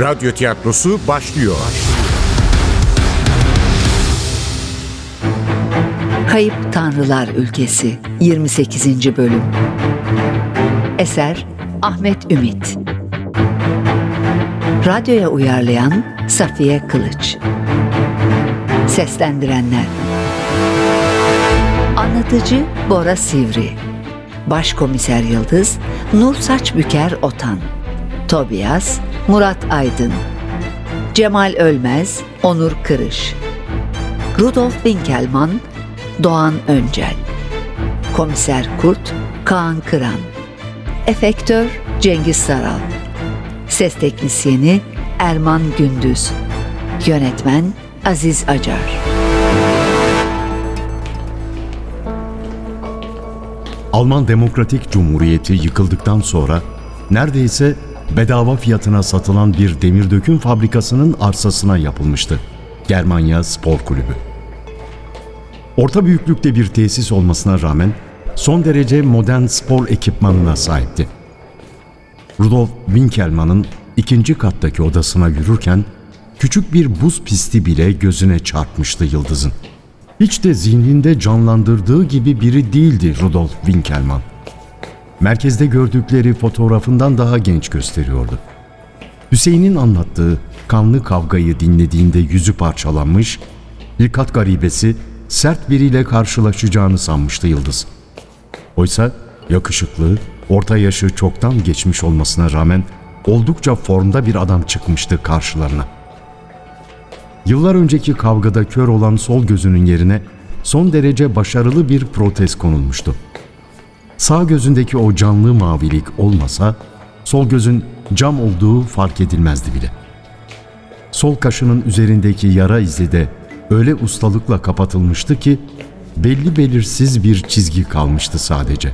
Radyo tiyatrosu başlıyor. Kayıp Tanrılar Ülkesi 28. Bölüm. Eser Ahmet Ümit. Radyoya uyarlayan Safiye Kılıç. Seslendirenler. Anlatıcı Bora Sivri. Başkomiser Yıldız Nur Saçbüker Otan. Tobias Murat Aydın Cemal Ölmez Onur Kırış Rudolf Winkelmann Doğan Öncel Komiser Kurt Kaan Kıran Efektör Cengiz Saral Ses Teknisyeni Erman Gündüz Yönetmen Aziz Acar. Alman Demokratik Cumhuriyeti yıkıldıktan sonra neredeyse bedava fiyatına satılan bir demir döküm fabrikasının arsasına yapılmıştı. Germanya Spor Kulübü. Orta büyüklükte bir tesis olmasına rağmen son derece modern spor ekipmanına sahipti. Rudolf Winkelmann'ın ikinci kattaki odasına yürürken küçük bir buz pisti bile gözüne çarpmıştı Yıldız'ın. Hiç de zihninde canlandırdığı gibi biri değildi Rudolf Winkelmann. Merkezde gördükleri fotoğrafından daha genç gösteriyordu. Hüseyin'in anlattığı kanlı kavgayı dinlediğinde yüzü parçalanmış, hilkat garibesi sert biriyle karşılaşacağını sanmıştı Yıldız. Oysa yakışıklı, orta yaşı çoktan geçmiş olmasına rağmen oldukça formda bir adam çıkmıştı karşılarına. Yıllar önceki kavgada kör olan sol gözünün yerine son derece başarılı bir protez konulmuştu. Sağ gözündeki o canlı mavilik olmasa sol gözün cam olduğu fark edilmezdi bile. Sol kaşının üzerindeki yara izi de öyle ustalıkla kapatılmıştı ki belli belirsiz bir çizgi kalmıştı sadece.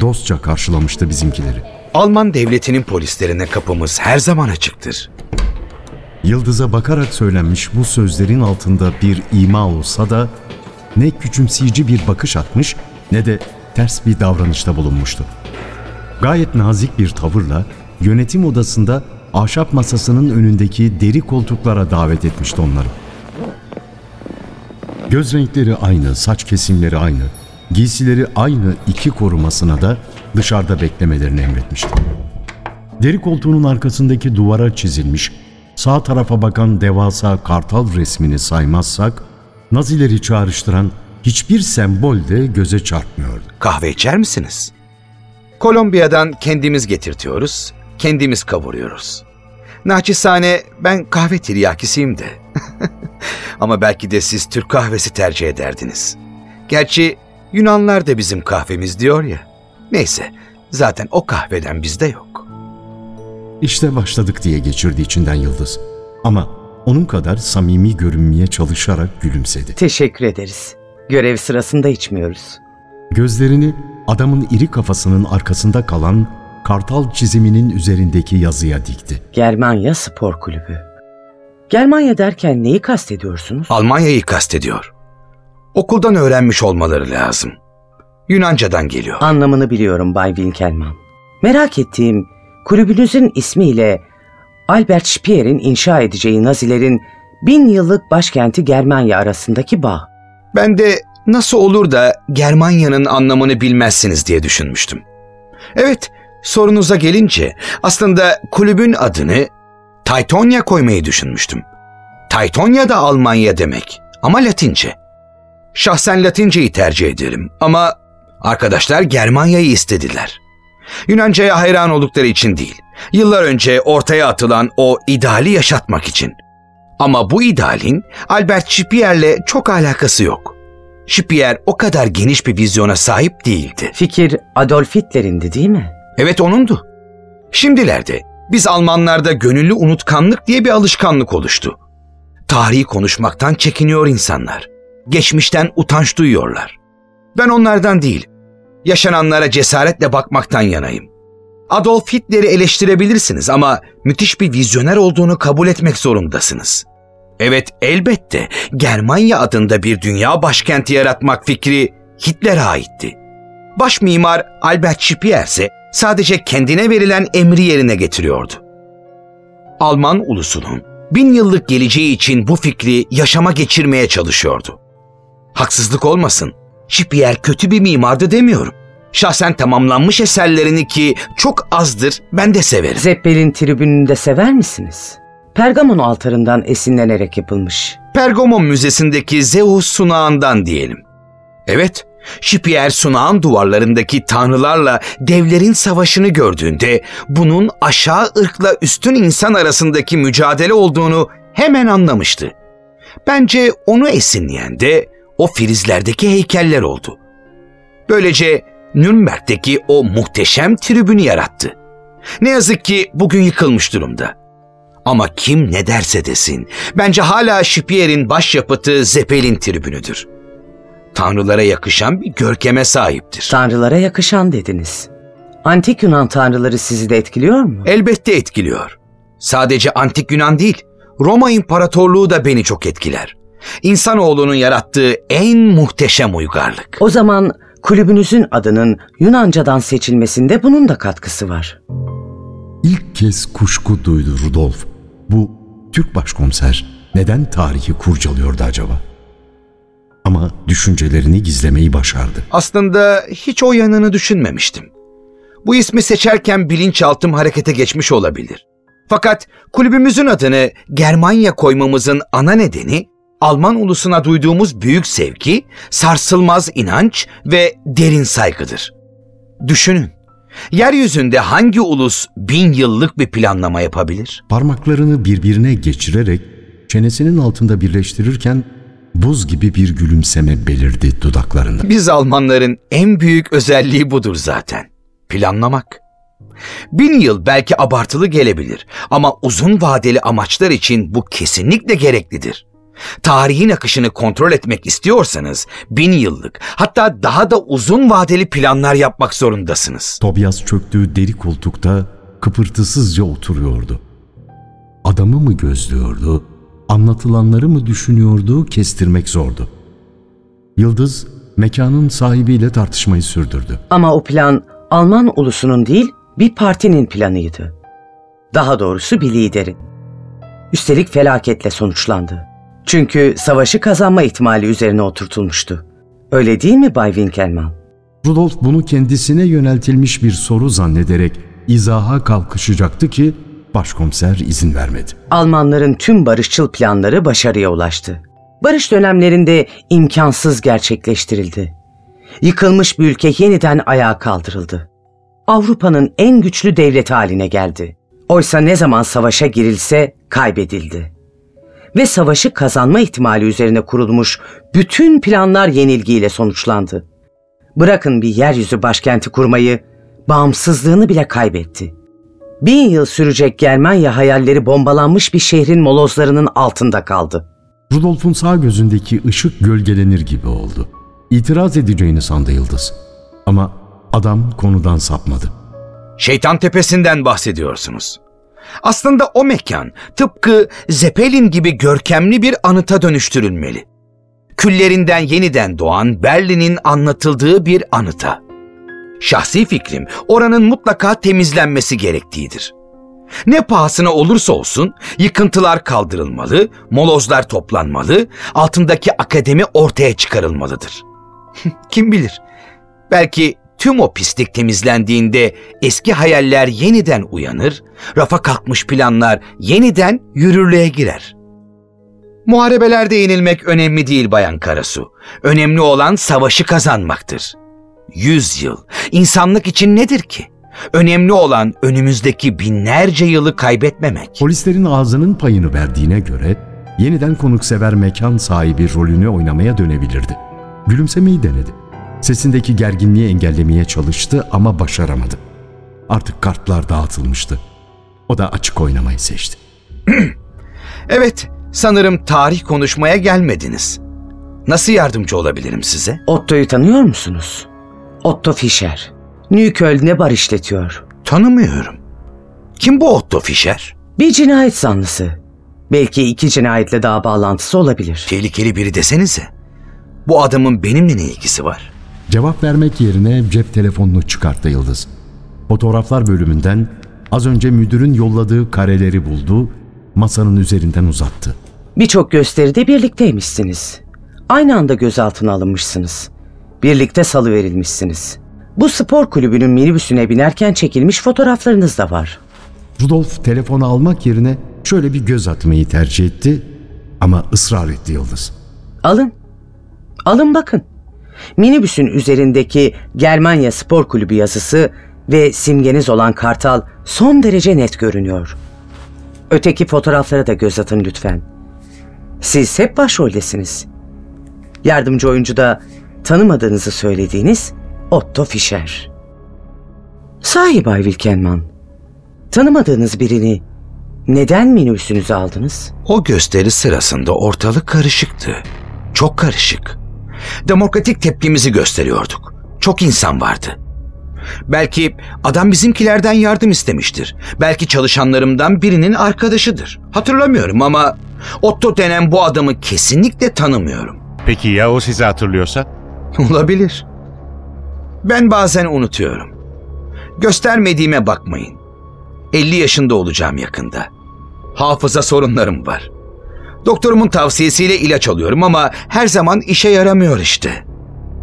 Dostça karşılamıştı bizimkileri. Alman devletinin polislerine kapımız her zaman açıktır. Yıldız'a bakarak söylenmiş bu sözlerin altında bir ima olsa da ne küçümseyici bir bakış atmış ne de ters bir davranışta bulunmuştu. Gayet nazik bir tavırla yönetim odasında ahşap masasının önündeki deri koltuklara davet etmişti onları. Göz renkleri aynı, saç kesimleri aynı, giysileri aynı iki korumasına da dışarıda beklemelerini emretmişti. Deri koltuğunun arkasındaki duvara çizilmiş, sağ tarafa bakan devasa kartal resmini saymazsak, Nazileri çağrıştıran hiçbir sembol de göze çarpmıyordu. Kahve içer misiniz? Kolombiya'dan kendimiz getirtiyoruz, kendimiz kavuruyoruz. Naçizane ben kahve tiryakisiyim de. Ama belki de siz Türk kahvesi tercih ederdiniz. Gerçi Yunanlar da bizim kahvemiz diyor ya. Neyse, zaten o kahveden bizde yok. İşte başladık diye geçirdi içinden Yıldız. Ama onun kadar samimi görünmeye çalışarak gülümsedi. Teşekkür ederiz. Görev sırasında içmiyoruz. Gözlerini adamın iri kafasının arkasında kalan kartal çiziminin üzerindeki yazıya dikti. Germanya Spor Kulübü. Germanya derken neyi kastediyorsunuz? Almanya'yı kastediyor. Okuldan öğrenmiş olmaları lazım. Yunanca'dan geliyor. Anlamını biliyorum Bay Winkelmann. Merak ettiğim kulübünüzün ismiyle Albert Spier'in inşa edeceği Nazilerin bin yıllık başkenti Germanya arasındaki bağ. Ben de nasıl olur da Germanya'nın anlamını bilmezsiniz diye düşünmüştüm. Evet, sorunuza gelince aslında kulübün adını Taytonya koymayı düşünmüştüm. Taytonya da Almanya demek ama Latince. Şahsen Latinceyi tercih ederim ama arkadaşlar Germanya'yı istediler. Yunanca'ya hayran oldukları için değil, yıllar önce ortaya atılan o ideali yaşatmak için. Ama bu idealin Albert Spier'le çok alakası yok. Spier o kadar geniş bir vizyona sahip değildi. Fikir Adolf Hitler'indi değil mi? Evet onundu. Şimdilerde biz Almanlarda gönüllü unutkanlık diye bir alışkanlık oluştu. Tarihi konuşmaktan çekiniyor insanlar. Geçmişten utanç duyuyorlar. Ben onlardan değil, yaşananlara cesaretle bakmaktan yanayım. Adolf Hitler'i eleştirebilirsiniz ama müthiş bir vizyoner olduğunu kabul etmek zorundasınız. Evet elbette Germanya adında bir dünya başkenti yaratmak fikri Hitler'e aitti. Baş mimar Albert Speer ise sadece kendine verilen emri yerine getiriyordu. Alman ulusunun bin yıllık geleceği için bu fikri yaşama geçirmeye çalışıyordu. Haksızlık olmasın, Şipiyer kötü bir mimardı demiyorum. Şahsen tamamlanmış eserlerini ki çok azdır ben de severim. Zeppelin tribününü de sever misiniz? Pergamon altarından esinlenerek yapılmış. Pergamon Müzesi'ndeki Zeus sunağından diyelim. Evet, Şipiyer sunağın duvarlarındaki tanrılarla devlerin savaşını gördüğünde bunun aşağı ırkla üstün insan arasındaki mücadele olduğunu hemen anlamıştı. Bence onu esinleyen de o filizlerdeki heykeller oldu. Böylece Nürnberg'deki o muhteşem tribünü yarattı. Ne yazık ki bugün yıkılmış durumda. Ama kim ne derse desin, bence hala Şipier'in başyapıtı Zeppelin tribünüdür. Tanrılara yakışan bir görkeme sahiptir. Tanrılara yakışan dediniz. Antik Yunan tanrıları sizi de etkiliyor mu? Elbette etkiliyor. Sadece antik Yunan değil, Roma İmparatorluğu da beni çok etkiler. İnsanoğlunun yarattığı en muhteşem uygarlık. O zaman kulübünüzün adının Yunancadan seçilmesinde bunun da katkısı var. İlk kez kuşku duydu Rudolf. Bu Türk başkomiser neden tarihi kurcalıyordu acaba? Ama düşüncelerini gizlemeyi başardı. Aslında hiç o yanını düşünmemiştim. Bu ismi seçerken bilinçaltım harekete geçmiş olabilir. Fakat kulübümüzün adını Germanya koymamızın ana nedeni Alman ulusuna duyduğumuz büyük sevgi, sarsılmaz inanç ve derin saygıdır. Düşünün, yeryüzünde hangi ulus bin yıllık bir planlama yapabilir? Parmaklarını birbirine geçirerek çenesinin altında birleştirirken buz gibi bir gülümseme belirdi dudaklarında. Biz Almanların en büyük özelliği budur zaten. Planlamak. Bin yıl belki abartılı gelebilir ama uzun vadeli amaçlar için bu kesinlikle gereklidir. Tarihin akışını kontrol etmek istiyorsanız bin yıllık hatta daha da uzun vadeli planlar yapmak zorundasınız. Tobias çöktüğü deri koltukta kıpırtısızca oturuyordu. Adamı mı gözlüyordu, anlatılanları mı düşünüyordu kestirmek zordu. Yıldız mekanın sahibiyle tartışmayı sürdürdü. Ama o plan Alman ulusunun değil bir partinin planıydı. Daha doğrusu bir liderin. Üstelik felaketle sonuçlandı. Çünkü savaşı kazanma ihtimali üzerine oturtulmuştu. Öyle değil mi Bay Winkelmann? Rudolf bunu kendisine yöneltilmiş bir soru zannederek izaha kalkışacaktı ki başkomiser izin vermedi. Almanların tüm barışçıl planları başarıya ulaştı. Barış dönemlerinde imkansız gerçekleştirildi. Yıkılmış bir ülke yeniden ayağa kaldırıldı. Avrupa'nın en güçlü devleti haline geldi. Oysa ne zaman savaşa girilse kaybedildi. Ve savaşı kazanma ihtimali üzerine kurulmuş bütün planlar yenilgiyle sonuçlandı. Bırakın bir yeryüzü başkenti kurmayı, bağımsızlığını bile kaybetti. Bin yıl sürecek Germanya hayalleri bombalanmış bir şehrin molozlarının altında kaldı. Rudolf'un sağ gözündeki ışık gölgelenir gibi oldu. İtiraz edeceğini sandı Yıldız. Ama adam konudan sapmadı. Şeytan Tepesi'nden bahsediyorsunuz. Aslında o mekan tıpkı Zeppelin gibi görkemli bir anıta dönüştürülmeli. Küllerinden yeniden doğan Berlin'in anlatıldığı bir anıta. Şahsi fikrim oranın mutlaka temizlenmesi gerektiğidir. Ne pahasına olursa olsun yıkıntılar kaldırılmalı, molozlar toplanmalı, altındaki akademi ortaya çıkarılmalıdır. Kim bilir? Belki tüm o pislik temizlendiğinde eski hayaller yeniden uyanır, rafa kalkmış planlar yeniden yürürlüğe girer. Muharebelerde yenilmek önemli değil Bayan Karasu. Önemli olan savaşı kazanmaktır. Yüz yıl insanlık için nedir ki? Önemli olan önümüzdeki binlerce yılı kaybetmemek. Polislerin ağzının payını verdiğine göre yeniden konuksever mekan sahibi rolünü oynamaya dönebilirdi. Gülümsemeyi denedi. Sesindeki gerginliği engellemeye çalıştı ama başaramadı. Artık kartlar dağıtılmıştı. O da açık oynamayı seçti. Evet, sanırım tarih konuşmaya gelmediniz. Nasıl yardımcı olabilirim size? Otto'yu tanıyor musunuz? Otto Fischer. Newköln'e bar işletiyor. Tanımıyorum. Kim bu Otto Fischer? Bir cinayet zanlısı. Belki iki cinayetle daha bağlantısı olabilir. Tehlikeli biri desenize. Bu adamın benimle ne ilgisi var? Cevap vermek yerine cep telefonunu çıkarttı Yıldız. Fotoğraflar bölümünden Az önce müdürün yolladığı kareleri buldu, masanın üzerinden uzattı. Birçok gösteride birlikteymişsiniz. Aynı anda gözaltına alınmışsınız. Birlikte salı verilmişsiniz. Bu spor kulübünün minibüsüne binerken çekilmiş fotoğraflarınız da var. Rudolf telefonu almak yerine şöyle bir göz atmayı tercih etti ama ısrar etti Yıldız. Alın. Alın bakın. Minibüsün üzerindeki Germanya Spor Kulübü yazısı ve simgeniz olan kartal son derece net görünüyor. Öteki fotoğraflara da göz atın lütfen. Siz hep başroldesiniz. Yardımcı oyuncu da tanımadığınızı söylediğiniz Otto Fischer. Sahi Bay Wilkenman, tanımadığınız birini neden minibüsünüze aldınız? O gösteri sırasında ortalık karışıktı. Çok karışık. Demokratik tepkimizi gösteriyorduk. Çok insan vardı. Belki adam bizimkilerden yardım istemiştir. Belki çalışanlarımdan birinin arkadaşıdır. Hatırlamıyorum ama Otto denen bu adamı kesinlikle tanımıyorum. Peki ya o sizi hatırlıyorsa? Olabilir. Ben bazen unutuyorum. Göstermediğime bakmayın. 50 yaşında olacağım yakında. Hafıza sorunlarım var. Doktorumun tavsiyesiyle ilaç alıyorum ama her zaman işe yaramıyor işte.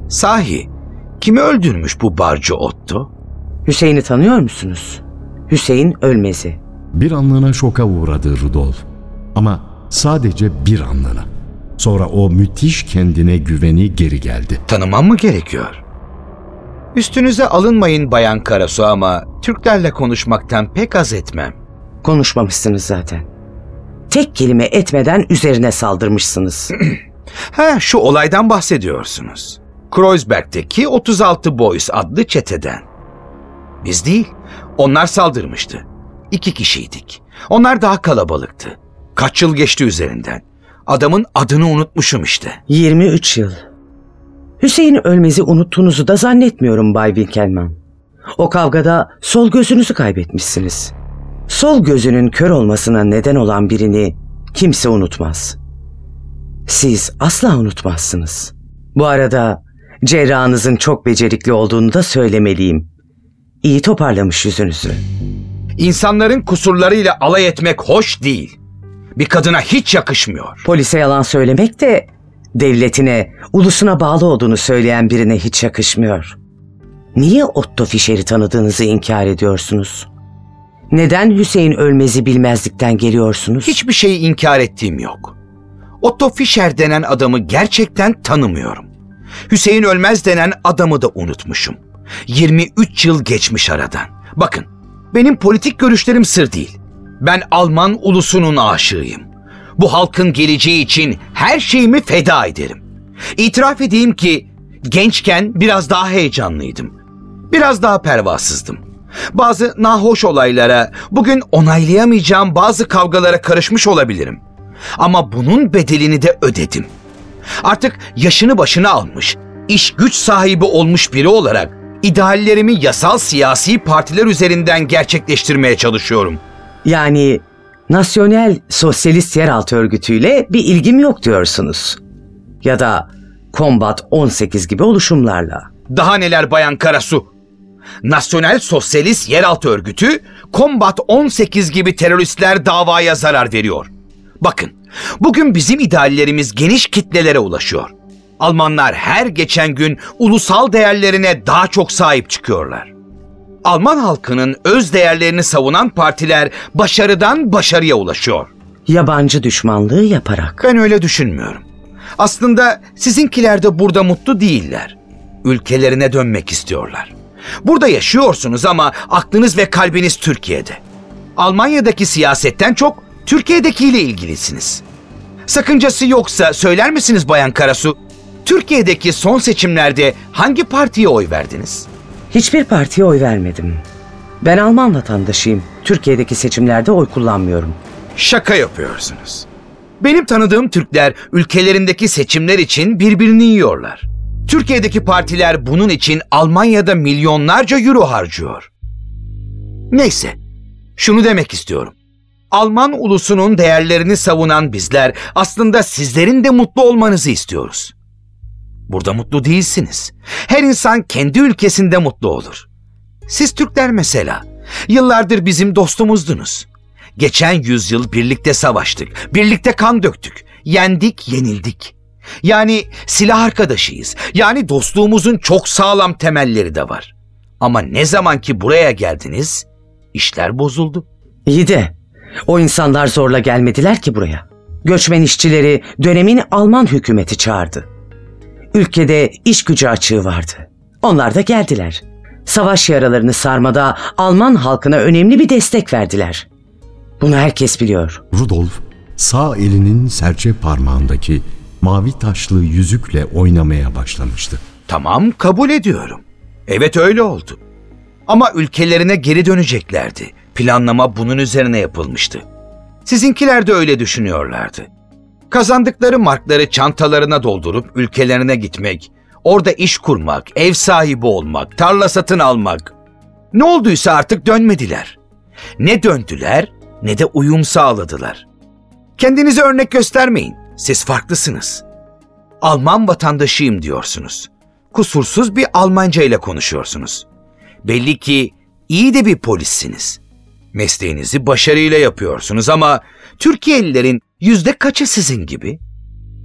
Sahi, kimi öldürmüş bu barcı Otto? Hüseyin'i tanıyor musunuz? Hüseyin Ölmezi. Bir anlığına şoka uğradı Rudolf. Ama sadece bir anlığına. Sonra o müthiş kendine güveni geri geldi. Tanımam mı gerekiyor? Üstünüze alınmayın Bayan Karasu ama Türklerle konuşmaktan pek az etmem. Konuşmamışsınız zaten. Tek kelime etmeden üzerine saldırmışsınız. Ha şu olaydan bahsediyorsunuz. Kreuzberg'deki 36 Boys adlı çeteden. Biz değil, onlar saldırmıştı. İki kişiydik. Onlar daha kalabalıktı. Kaç yıl geçti üzerinden. Adamın adını unutmuşum işte. 23 yıl. Hüseyin Ölmez'i unuttuğunuzu da zannetmiyorum Bay Wilkelman. O kavgada sol gözünüzü kaybetmişsiniz. Sol gözünün kör olmasına neden olan birini kimse unutmaz. Siz asla unutmazsınız. Bu arada cerrahınızın çok becerikli olduğunu da söylemeliyim. İyi toparlamış yüzünüzü. İnsanların kusurlarıyla alay etmek hoş değil. Bir kadına hiç yakışmıyor. Polise yalan söylemek de devletine, ulusuna bağlı olduğunu söyleyen birine hiç yakışmıyor. Niye Otto Fischer'i tanıdığınızı inkar ediyorsunuz? Neden Hüseyin Ölmez'i bilmezlikten geliyorsunuz? Hiçbir şeyi inkar ettiğim yok. Otto Fischer denen adamı gerçekten tanımıyorum. Hüseyin Ölmez denen adamı da unutmuşum. 23 yıl geçmiş aradan. Bakın, benim politik görüşlerim sır değil. Ben Alman ulusunun aşığıyım. Bu halkın geleceği için her şeyimi feda ederim. İtiraf edeyim ki gençken biraz daha heyecanlıydım. Biraz daha pervasızdım. Bazı nahoş olaylara, bugün onaylayamayacağım bazı kavgalara karışmış olabilirim. Ama bunun bedelini de ödedim. Artık yaşını başına almış, iş güç sahibi olmuş biri olarak ideallerimi yasal siyasi partiler üzerinden gerçekleştirmeye çalışıyorum. Yani Nasyonel Sosyalist Yeraltı Örgütü'yle bir ilgim yok diyorsunuz. Ya da Kombat 18 gibi oluşumlarla. Daha neler Bayan Karasu? Nasyonel Sosyalist Yeraltı Örgütü, Kombat 18 gibi teröristler davaya zarar veriyor. Bakın, bugün bizim ideallerimiz geniş kitlelere ulaşıyor. Almanlar her geçen gün ulusal değerlerine daha çok sahip çıkıyorlar. Alman halkının öz değerlerini savunan partiler başarıdan başarıya ulaşıyor. Yabancı düşmanlığı yaparak. Ben öyle düşünmüyorum. Aslında sizinkiler de burada mutlu değiller. Ülkelerine dönmek istiyorlar. Burada yaşıyorsunuz ama aklınız ve kalbiniz Türkiye'de. Almanya'daki siyasetten çok Türkiye'dekiyle ilgilisiniz. Sakıncası yoksa söyler misiniz Bayan Karasu? Türkiye'deki son seçimlerde hangi partiye oy verdiniz? Hiçbir partiye oy vermedim. Ben Alman vatandaşıyım. Türkiye'deki seçimlerde oy kullanmıyorum. Şaka yapıyorsunuz. Benim tanıdığım Türkler ülkelerindeki seçimler için birbirini yiyorlar. Türkiye'deki partiler bunun için Almanya'da milyonlarca euro harcıyor. Neyse, şunu demek istiyorum. Alman ulusunun değerlerini savunan bizler aslında sizlerin de mutlu olmanızı istiyoruz. Burada mutlu değilsiniz. Her insan kendi ülkesinde mutlu olur. Siz Türkler mesela Yıllardır bizim dostumuzdunuz. Geçen yüzyıl birlikte savaştık, birlikte kan döktük, yendik, yenildik. Yani silah arkadaşıyız. Yani dostluğumuzun çok sağlam temelleri de var. Ama ne zaman ki buraya geldiniz, işler bozuldu. İyi de o insanlar zorla gelmediler ki buraya. Göçmen işçileri dönemin Alman hükümeti çağırdı. Ülkede iş gücü açığı vardı. Onlar da geldiler. Savaş yaralarını sarmada Alman halkına önemli bir destek verdiler. Bunu herkes biliyor. Rudolf sağ elinin serçe parmağındaki mavi taşlı yüzükle oynamaya başlamıştı. Tamam kabul ediyorum. Evet öyle oldu. Ama ülkelerine geri döneceklerdi. Planlama bunun üzerine yapılmıştı. Sizinkiler de öyle düşünüyorlardı. Kazandıkları markları çantalarına doldurup ülkelerine gitmek, orada iş kurmak, ev sahibi olmak, tarla satın almak. Ne olduysa artık dönmediler. Ne döndüler ne de uyum sağladılar. Kendinize örnek göstermeyin. Siz farklısınız. Alman vatandaşıyım diyorsunuz. Kusursuz bir Almanca ile konuşuyorsunuz. Belli ki iyi de bir polissiniz. Mesleğinizi başarıyla yapıyorsunuz ama Türkiye'lilerin yüzde kaçı sizin gibi?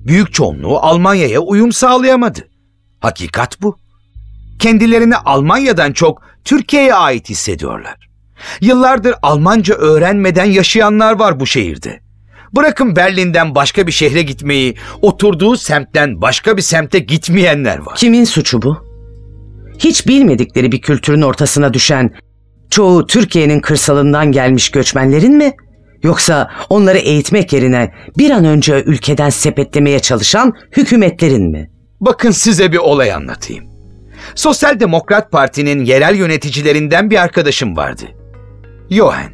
Büyük çoğunluğu Almanya'ya uyum sağlayamadı. Hakikat bu. Kendilerini Almanya'dan çok Türkiye'ye ait hissediyorlar. Yıllardır Almanca öğrenmeden yaşayanlar var bu şehirde. Bırakın Berlin'den başka bir şehre gitmeyi, oturduğu semtten başka bir semte gitmeyenler var. Kimin suçu bu? Hiç bilmedikleri bir kültürün ortasına düşen, çoğu Türkiye'nin kırsalından gelmiş göçmenlerin mi? Yoksa onları eğitmek yerine bir an önce ülkeden sepetlemeye çalışan hükümetlerin mi? Bakın size bir olay anlatayım. Sosyal Demokrat Parti'nin yerel yöneticilerinden bir arkadaşım vardı. Johan.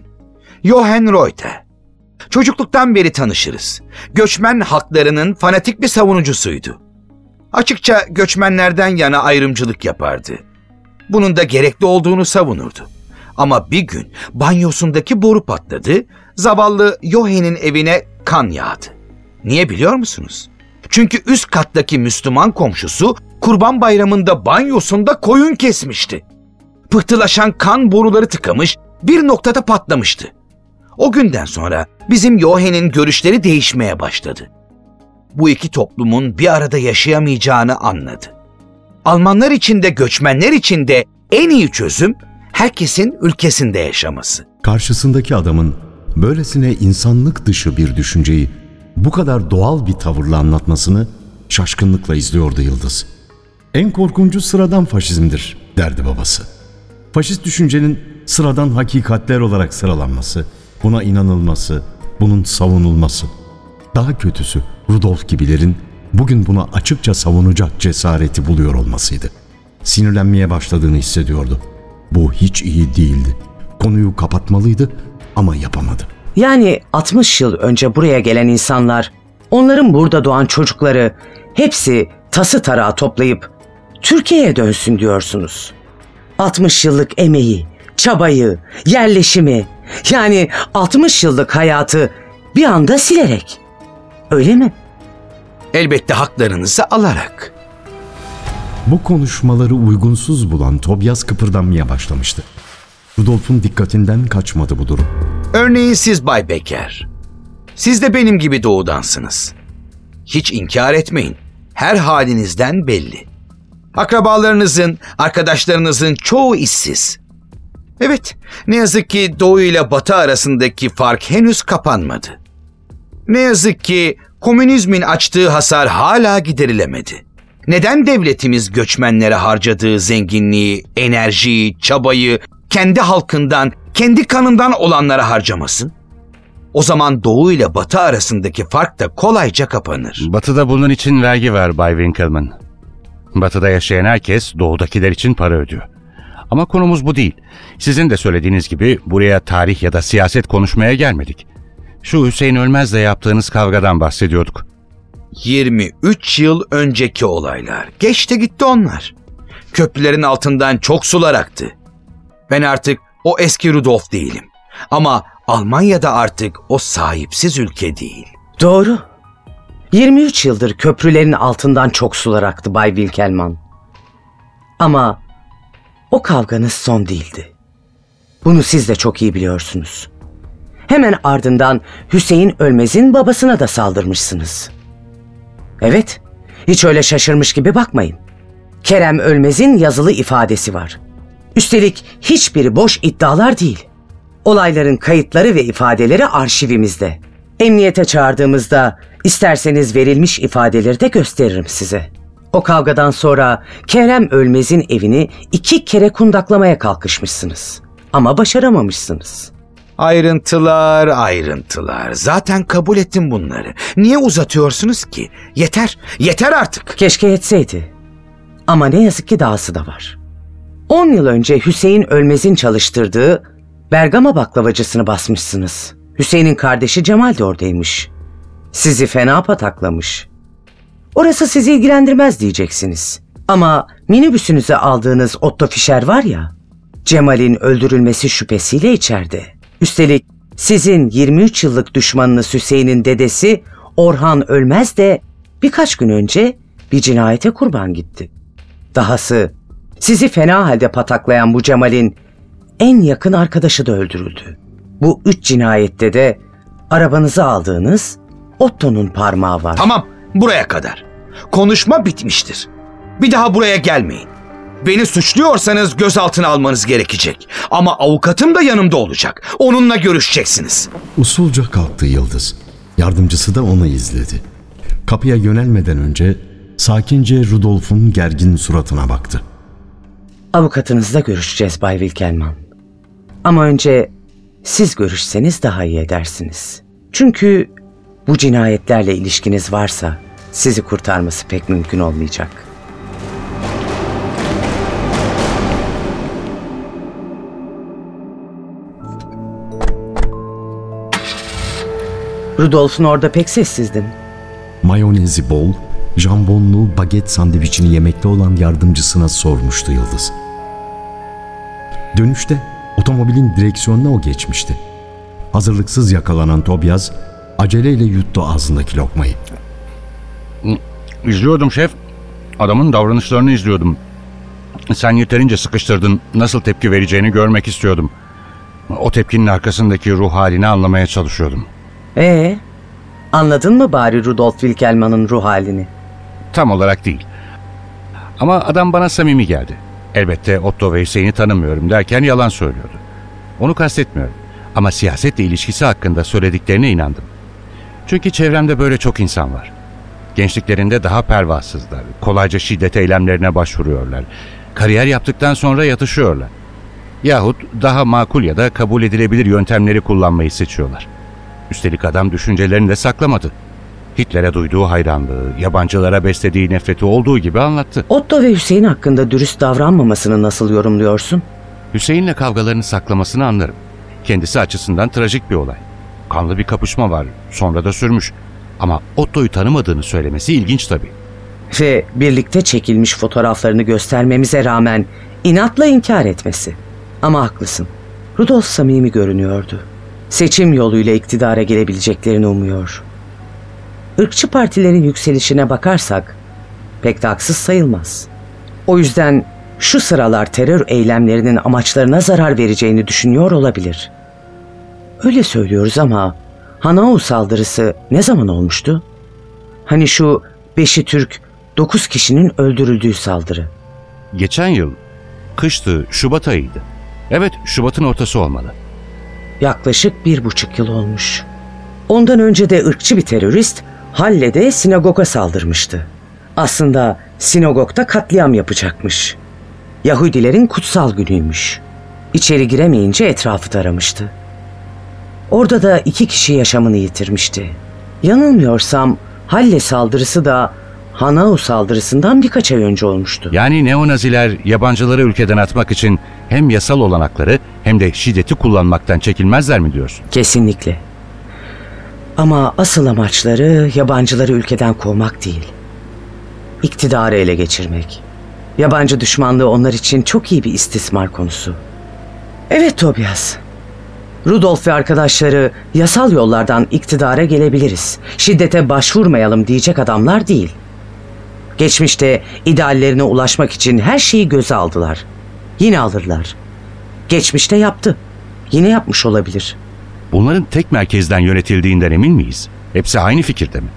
Johan Reuter. Çocukluktan beri tanışırız. Göçmen haklarının fanatik bir savunucusuydu. Açıkça göçmenlerden yana ayrımcılık yapardı. Bunun da gerekli olduğunu savunurdu. Ama bir gün banyosundaki boru patladı, zavallı Johan'in evine kan yağdı. Niye biliyor musunuz? Çünkü üst kattaki Müslüman komşusu Kurban Bayramı'nda banyosunda koyun kesmişti. Pıhtılaşan kan boruları tıkamış, bir noktada patlamıştı. O günden sonra bizim Johan'in görüşleri değişmeye başladı. Bu iki toplumun bir arada yaşayamayacağını anladı. Almanlar için de göçmenler için de en iyi çözüm herkesin ülkesinde yaşaması. Karşısındaki adamın böylesine insanlık dışı bir düşünceyi bu kadar doğal bir tavırla anlatmasını şaşkınlıkla izliyordu Yıldız. En korkuncu sıradan faşizmdir derdi babası. Faşist düşüncenin sıradan hakikatler olarak sıralanması, buna inanılması, bunun savunulması. Daha kötüsü Rudolf gibilerin bugün bunu açıkça savunacak cesareti buluyor olmasıydı. Sinirlenmeye başladığını hissediyordu. Bu hiç iyi değildi. Konuyu kapatmalıydı ama yapamadı. Yani 60 yıl önce buraya gelen insanlar, onların burada doğan çocukları hepsi tası tarağı toplayıp Türkiye'ye dönsün diyorsunuz. 60 yıllık emeği, çabayı, yerleşimi, yani 60 yıllık hayatı bir anda silerek. Öyle mi? Elbette haklarınızı alarak. Bu konuşmaları uygunsuz bulan Tobias kıpırdanmaya başlamıştı. Rudolf'un dikkatinden kaçmadı bu durum. Örneğin siz Bay Becker. Siz de benim gibi doğudansınız. Hiç inkar etmeyin. Her halinizden belli. Akrabalarınızın, arkadaşlarınızın çoğu işsiz. Evet, ne yazık ki doğu ile batı arasındaki fark henüz kapanmadı. Ne yazık ki komünizmin açtığı hasar hala giderilemedi. Neden devletimiz göçmenlere harcadığı zenginliği, enerjiyi, çabayı kendi halkından, kendi kanından olanlara harcamasın? O zaman doğu ile batı arasındaki fark da kolayca kapanır. Batı'da bunun için vergi var Bay Winkelmann. Batı'da yaşayan herkes doğudakiler için para ödüyor. Ama konumuz bu değil. Sizin de söylediğiniz gibi buraya tarih ya da siyaset konuşmaya gelmedik. Şu Hüseyin Ölmez'le yaptığınız kavgadan bahsediyorduk. 23 yıl önceki olaylar. Geçti gitti onlar. Köprülerin altından çok sular aktı. Ben artık o eski Rudolf değilim. Ama Almanya'da artık o sahipsiz ülke değil. Doğru. 23 yıldır köprülerin altından çok sular aktı Bay Wilkelman. Ama o kavganız son değildi. Bunu siz de çok iyi biliyorsunuz. Hemen ardından Hüseyin Ölmez'in babasına da saldırmışsınız. Evet, hiç öyle şaşırmış gibi bakmayın. Kerem Ölmez'in yazılı ifadesi var. Üstelik hiçbiri boş iddialar değil. Olayların kayıtları ve ifadeleri arşivimizde. Emniyete çağırdığımızda isterseniz verilmiş ifadeleri de gösteririm size. O kavgadan sonra Kerem Ölmez'in evini iki kere kundaklamaya kalkışmışsınız. Ama başaramamışsınız. Ayrıntılar, ayrıntılar. Zaten kabul ettim bunları. Niye uzatıyorsunuz ki? Yeter, yeter artık. Keşke yetseydi. Ama ne yazık ki dahası da var. 10 yıl önce Hüseyin Ölmez'in çalıştırdığı Bergama baklavacısını basmışsınız. Hüseyin'in kardeşi Cemal de oradaymış. Sizi fena pataklamış. Orası sizi ilgilendirmez diyeceksiniz. Ama minibüsünüze aldığınız Otto Fischer var ya, Cemal'in öldürülmesi şüphesiyle içeride. Üstelik sizin 23 yıllık düşmanınız Hüseyin'in dedesi Orhan Ölmez de birkaç gün önce bir cinayete kurban gitti. Dahası sizi fena halde pataklayan bu Cemal'in en yakın arkadaşı da öldürüldü. Bu üç cinayette de arabanızı aldığınız Otto'nun parmağı var. Tamam, buraya kadar. Konuşma bitmiştir. Bir daha buraya gelmeyin. Beni suçluyorsanız gözaltına almanız gerekecek. Ama avukatım da yanımda olacak. Onunla görüşeceksiniz. Usulca kalktı Yıldız. Yardımcısı da onu izledi. Kapıya yönelmeden önce sakince Rudolf'un gergin suratına baktı. Avukatınızla görüşeceğiz Bay Wilkelman. Ama önce siz görüşseniz daha iyi edersiniz. Çünkü bu cinayetlerle ilişkiniz varsa sizi kurtarması pek mümkün olmayacak. Rudolf'un orada pek sessizdin. Mayonezi bol, jambonlu baget sandviçini yemekte olan yardımcısına sormuştu Yıldız. Dönüşte otomobilin direksiyonuna o geçmişti. Hazırlıksız yakalanan Tobias aceleyle yuttu ağzındaki lokmayı. İzliyordum şef. Adamın davranışlarını izliyordum. Sen yeterince sıkıştırdın. Nasıl tepki vereceğini görmek istiyordum. O tepkinin arkasındaki ruh halini anlamaya çalışıyordum. Ee, anladın mı bari Rudolf Wilkelman'ın ruh halini? Tam olarak değil. Ama adam bana samimi geldi. Elbette Otto ve Hüseyin'i tanımıyorum derken yalan söylüyordu. Onu kastetmiyorum. Ama siyasetle ilişkisi hakkında söylediklerine inandım. Çünkü çevremde böyle çok insan var. Gençliklerinde daha pervasızlar. Kolayca şiddet eylemlerine başvuruyorlar. Kariyer yaptıktan sonra yatışıyorlar. Yahut daha makul ya da kabul edilebilir yöntemleri kullanmayı seçiyorlar. Üstelik adam düşüncelerini de saklamadı. Hitler'e duyduğu hayranlığı, yabancılara beslediği nefreti olduğu gibi anlattı. Otto ve Hüseyin hakkında dürüst davranmamasını nasıl yorumluyorsun? Hüseyin'le kavgalarını saklamasını anlarım. Kendisi açısından trajik bir olay. Kanlı bir kapışma var, sonra da sürmüş. Ama Otto'yu tanımadığını söylemesi ilginç tabii. Ve birlikte çekilmiş fotoğraflarını göstermemize rağmen inatla inkar etmesi. Ama haklısın. Rudolf samimi görünüyordu. Seçim yoluyla iktidara gelebileceklerini umuyor. Irkçı partilerin yükselişine bakarsak pek de haksız sayılmaz. O yüzden şu sıralar terör eylemlerinin amaçlarına zarar vereceğini düşünüyor olabilir. Öyle söylüyoruz ama Hanau saldırısı ne zaman olmuştu? Hani şu beşi Türk, dokuz kişinin öldürüldüğü saldırı. Geçen yıl, kıştı, Şubat ayıydı. Evet, Şubat'ın ortası olmalı. Yaklaşık bir buçuk yıl olmuş. Ondan önce de ırkçı bir terörist Halle'de sinagoga saldırmıştı. Aslında sinagogda katliam yapacakmış. Yahudilerin kutsal günüymüş. İçeri giremeyince etrafı taramıştı. Orada da iki kişi yaşamını yitirmişti. Yanılmıyorsam Halle saldırısı da Hanau saldırısından birkaç ay önce olmuştu. Yani neonaziler yabancıları ülkeden atmak için hem yasal olanakları hem de şiddeti kullanmaktan çekinmezler mi diyorsun? Kesinlikle. Ama asıl amaçları yabancıları ülkeden kovmak değil. İktidarı ele geçirmek. Yabancı düşmanlığı onlar için çok iyi bir istismar konusu. Evet Tobias. Rudolf ve arkadaşları yasal yollardan iktidara gelebiliriz. Şiddete başvurmayalım diyecek adamlar değil. Geçmişte ideallerine ulaşmak için her şeyi göze aldılar. Yine alırlar. Geçmişte yaptı. Yine yapmış olabilir. Bunların tek merkezden yönetildiğinden emin miyiz? Hepsi aynı fikirde mi?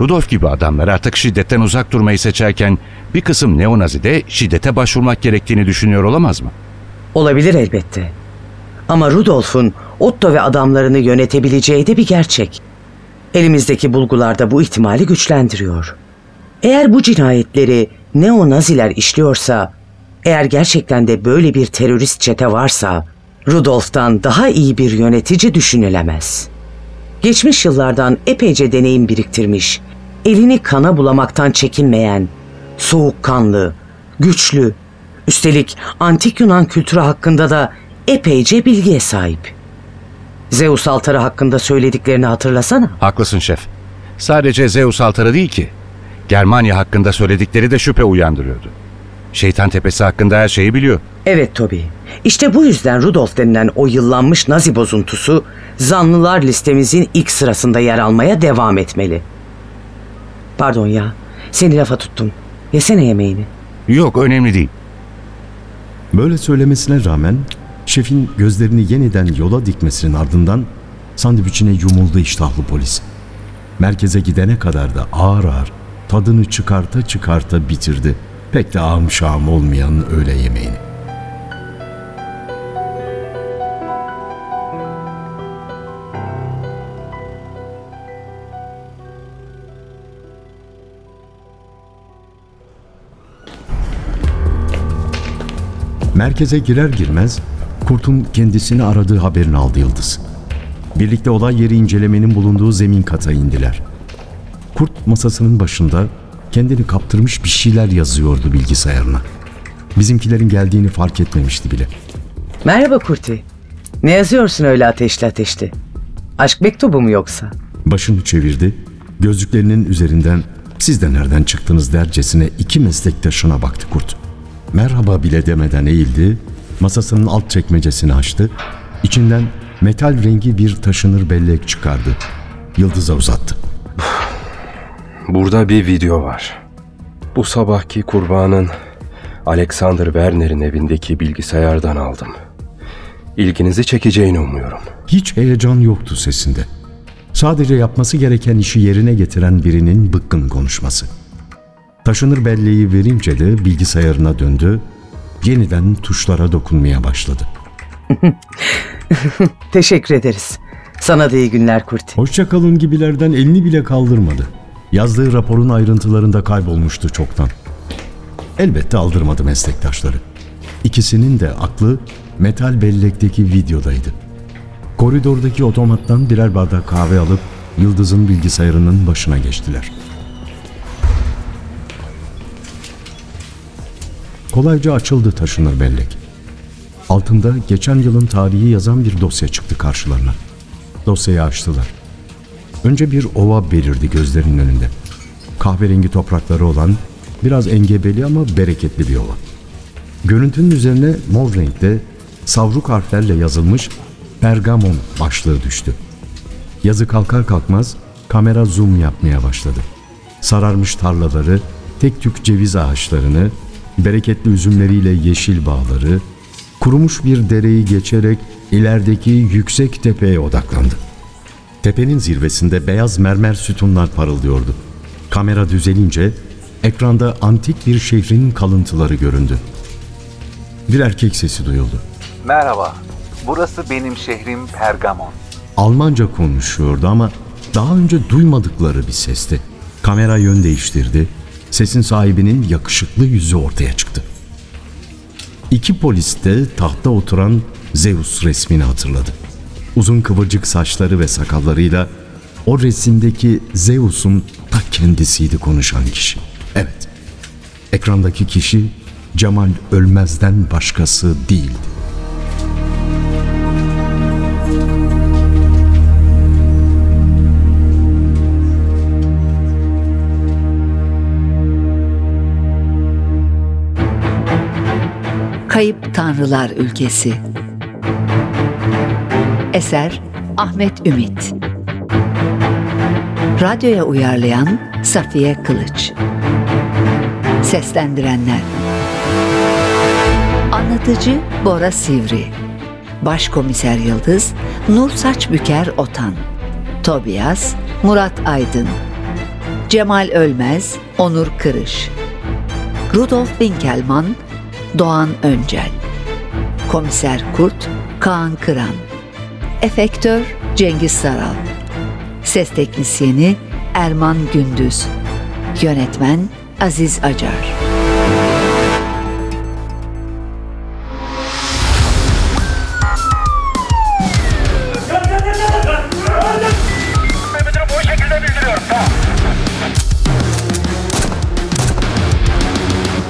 Rudolf gibi adamlar artık şiddetten uzak durmayı seçerken bir kısım neonazi de şiddete başvurmak gerektiğini düşünüyor olamaz mı? Olabilir elbette. Ama Rudolf'un Otto ve adamlarını yönetebileceği de bir gerçek. Elimizdeki bulgular da bu ihtimali güçlendiriyor. Eğer bu cinayetleri neo-naziler işliyorsa, eğer gerçekten de böyle bir terörist çete varsa, Rudolf'tan daha iyi bir yönetici düşünülemez. Geçmiş yıllardan epeyce deneyim biriktirmiş, elini kana bulamaktan çekinmeyen, soğukkanlı, güçlü, üstelik antik Yunan kültürü hakkında da epeyce bilgiye sahip. Zeus altarı hakkında söylediklerini hatırlasana. Haklısın şef. Sadece Zeus altarı değil ki. Germania hakkında söyledikleri de şüphe uyandırıyordu. Şeytan Tepesi hakkında her şeyi biliyor. Evet Toby. İşte bu yüzden Rudolf denilen o yıllanmış Nazi bozuntusu zanlılar listemizin ilk sırasında yer almaya devam etmeli. Pardon ya. Seni lafa tuttum. Yesene yemeğini. Yok önemli değil. Böyle söylemesine rağmen şefin gözlerini yeniden yola dikmesinin ardından sandviçine yumuldu iştahlı polis. Merkeze gidene kadar da ağır ağır tadını çıkarta çıkarta bitirdi. Pek de ağım şağım olmayan öğle yemeğini. Merkeze girer girmez Kurt'un kendisini aradığı haberini aldı Yıldız. Birlikte olay yeri incelemenin bulunduğu zemin kata indiler. Kurt masasının başında kendini kaptırmış bir şeyler yazıyordu bilgisayarına. Bizimkilerin geldiğini fark etmemişti bile. Merhaba Kurti. Ne yazıyorsun öyle ateşli ateşli? Aşk mektubu mu yoksa? Başını çevirdi, gözlüklerinin üzerinden siz de nereden çıktınız dercesine iki meslektaşına baktı kurt. Merhaba bile demeden eğildi, masasının alt çekmecesini açtı, içinden metal rengi bir taşınır bellek çıkardı. Yıldız'a uzattı. Burada bir video var. Bu sabahki kurbanın Alexander Werner'in evindeki bilgisayardan aldım. İlginizi çekeceğini umuyorum. Hiç heyecan yoktu sesinde. Sadece yapması gereken işi yerine getiren birinin bıkkın konuşması. Taşınır belleği verince de bilgisayarına döndü, yeniden tuşlara dokunmaya başladı. Teşekkür ederiz. Sana da iyi günler Kurti. Hoşçakalın gibilerden elini bile kaldırmadı. Yazdığı raporun ayrıntılarında kaybolmuştu çoktan. Elbette aldırmadı meslektaşları. İkisinin de aklı metal bellekteki videodaydı. Koridordaki otomattan birer bardak kahve alıp Yıldız'ın bilgisayarının başına geçtiler. Kolayca açıldı taşınır bellek. Altında geçen yılın tarihi yazan bir dosya çıktı karşılarına. Dosyayı açtılar. Önce bir ova belirdi gözlerinin önünde. Kahverengi toprakları olan, biraz engebeli ama bereketli bir ova. Görüntünün üzerine mor renkte savruk harflerle yazılmış Pergamon başlığı düştü. Yazı kalkar kalkmaz kamera zoom yapmaya başladı. Sararmış tarlaları, tek tük ceviz ağaçlarını, bereketli üzümleriyle yeşil bağları, kurumuş bir dereyi geçerek ilerideki yüksek tepeye odaklandı. Tepenin zirvesinde beyaz mermer sütunlar parıldıyordu. Kamera düzelince ekranda antik bir şehrin kalıntıları göründü. Bir erkek sesi duyuldu. Merhaba, burası benim şehrim Pergamon. Almanca konuşuyordu ama daha önce duymadıkları bir sesti. Kamera yön değiştirdi. Sesin sahibinin yakışıklı yüzü ortaya çıktı. İki polis de tahta oturan Zeus resmini hatırladı. Uzun kıvırcık saçları ve sakallarıyla o resimdeki Zeus'un ta kendisiydi konuşan kişi. Evet, ekrandaki kişi Cemal Ölmez'den başkası değildi. Kayıp Tanrılar Ülkesi. Eser Ahmet Ümit. Radyoya uyarlayan Safiye Kılıç. Seslendirenler. Anlatıcı Bora Sivri. Başkomiser Yıldız, Nur Saçbüker Otan, Tobias, Murat Aydın, Cemal Ölmez, Onur Kırış, Rudolf Winkelmann, Doğan Öncel, Komiser Kurt, Kaan Kıran, Efektör Cengiz Saral, Ses Teknisyeni Erman Gündüz, Yönetmen Aziz Acar.